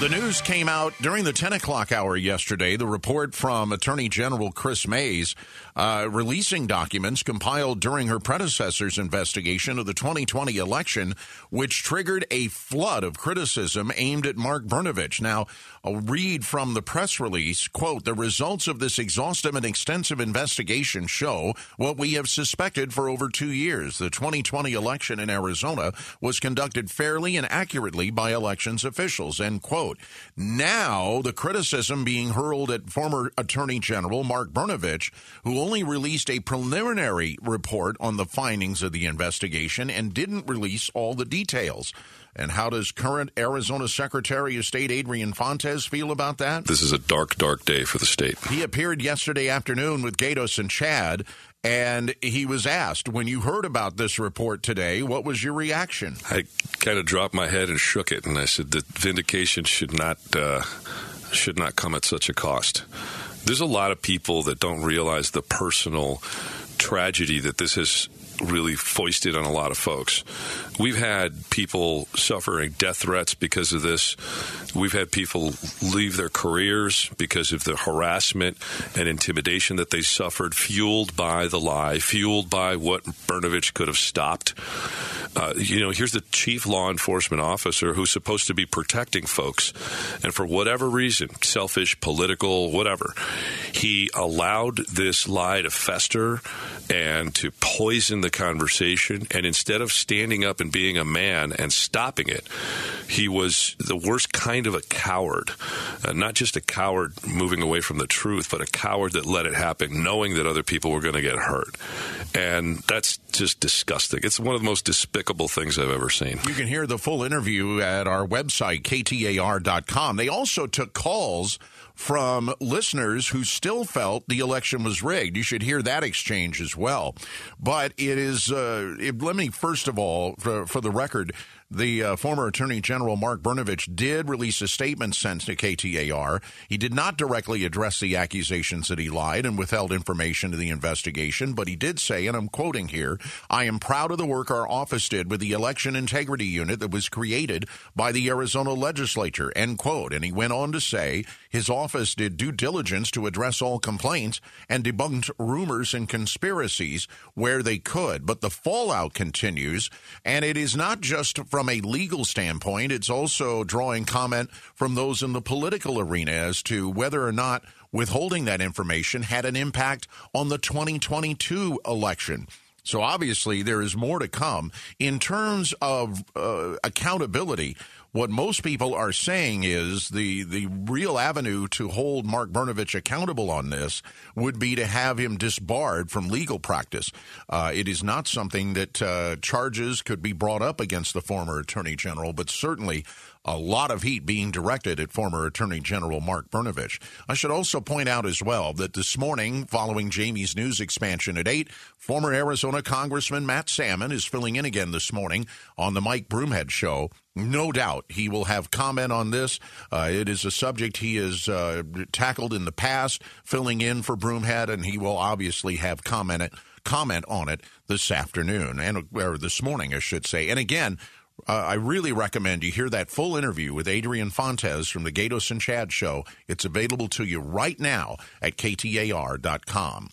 The news came out during the 10 o'clock hour yesterday. The report from Attorney General Kris Mayes uh, releasing documents compiled during her predecessor's investigation of the 2020 election, which triggered a flood of criticism aimed at Mark Brnovich. Now, I'll read from the press release, quote, the results of this exhaustive and extensive investigation show what we have suspected for over two years. The 2020 election in Arizona was conducted fairly and accurately by elections officials, end quote. Now, the criticism being hurled at former Attorney General Mark Brnovich, who only released a preliminary report on the findings of the investigation and didn't release all the details. And how does current Arizona Secretary of State Adrian Fontes feel about that? This is a dark, dark day for the state. He appeared yesterday afternoon with Gaydos and Chad, and he was asked, when you heard about this report today, what was your reaction? I kind of dropped my head and shook it, and I said that vindication should not uh, should not come at such a cost. There's a lot of people that don't realize the personal tragedy that this has really foisted on a lot of folks. We've had people suffering death threats because of this. We've had people leave their careers because of the harassment and intimidation that they suffered, fueled by the lie, fueled by what Brnovich could have stopped. Uh, you know, here's the chief law enforcement officer who's supposed to be protecting folks, and for whatever reason, selfish, political, whatever, he allowed this lie to fester and to poison the conversation. And instead of standing up and being a man and stopping it, he was the worst kind of a coward. Uh, not just a coward moving away from the truth, but a coward that let it happen, knowing that other people were going to get hurt. And that's just disgusting. It's one of the most despicable things I've ever seen. You can hear the full interview at our website, ktar.com. They also took calls from listeners who still felt the election was rigged. You should hear that exchange as well. But it is, uh, it, let me first of all, for, for the record, the uh, former Attorney General Mark Brnovich did release a statement sent to KTAR. He did not directly address the accusations that he lied and withheld information to the investigation, but he did say, and I'm quoting here, I am proud of the work our office did with the election integrity unit that was created by the Arizona legislature, end quote. And he went on to say his office did due diligence to address all complaints and debunked rumors and conspiracies where they could. But the fallout continues, and it is not just from from a legal standpoint, it's also drawing comment from those in the political arena as to whether or not withholding that information had an impact on the 2022 election. So obviously, there is more to come in terms of uh, accountability. What most people are saying is the the real avenue to hold Mark Brnovich accountable on this would be to have him disbarred from legal practice. Uh, it is not something that uh, charges could be brought up against the former attorney general, but certainly a lot of heat being directed at former Attorney General Mark Brnovich. I should also point out as well that this morning, following Jamie's news expansion at 8, former Arizona Congressman Matt Salmon is filling in again this morning on the Mike Broomhead Show. No doubt he will have comment on this. Uh, it is a subject he has uh, tackled in the past, filling in for Broomhead, and he will obviously have comment, comment on it this afternoon, and or this morning, I should say. And again, uh, I really recommend you hear that full interview with Adrian Fontes from the Gaydos and Chad Show. It's available to you right now at KTAR.com.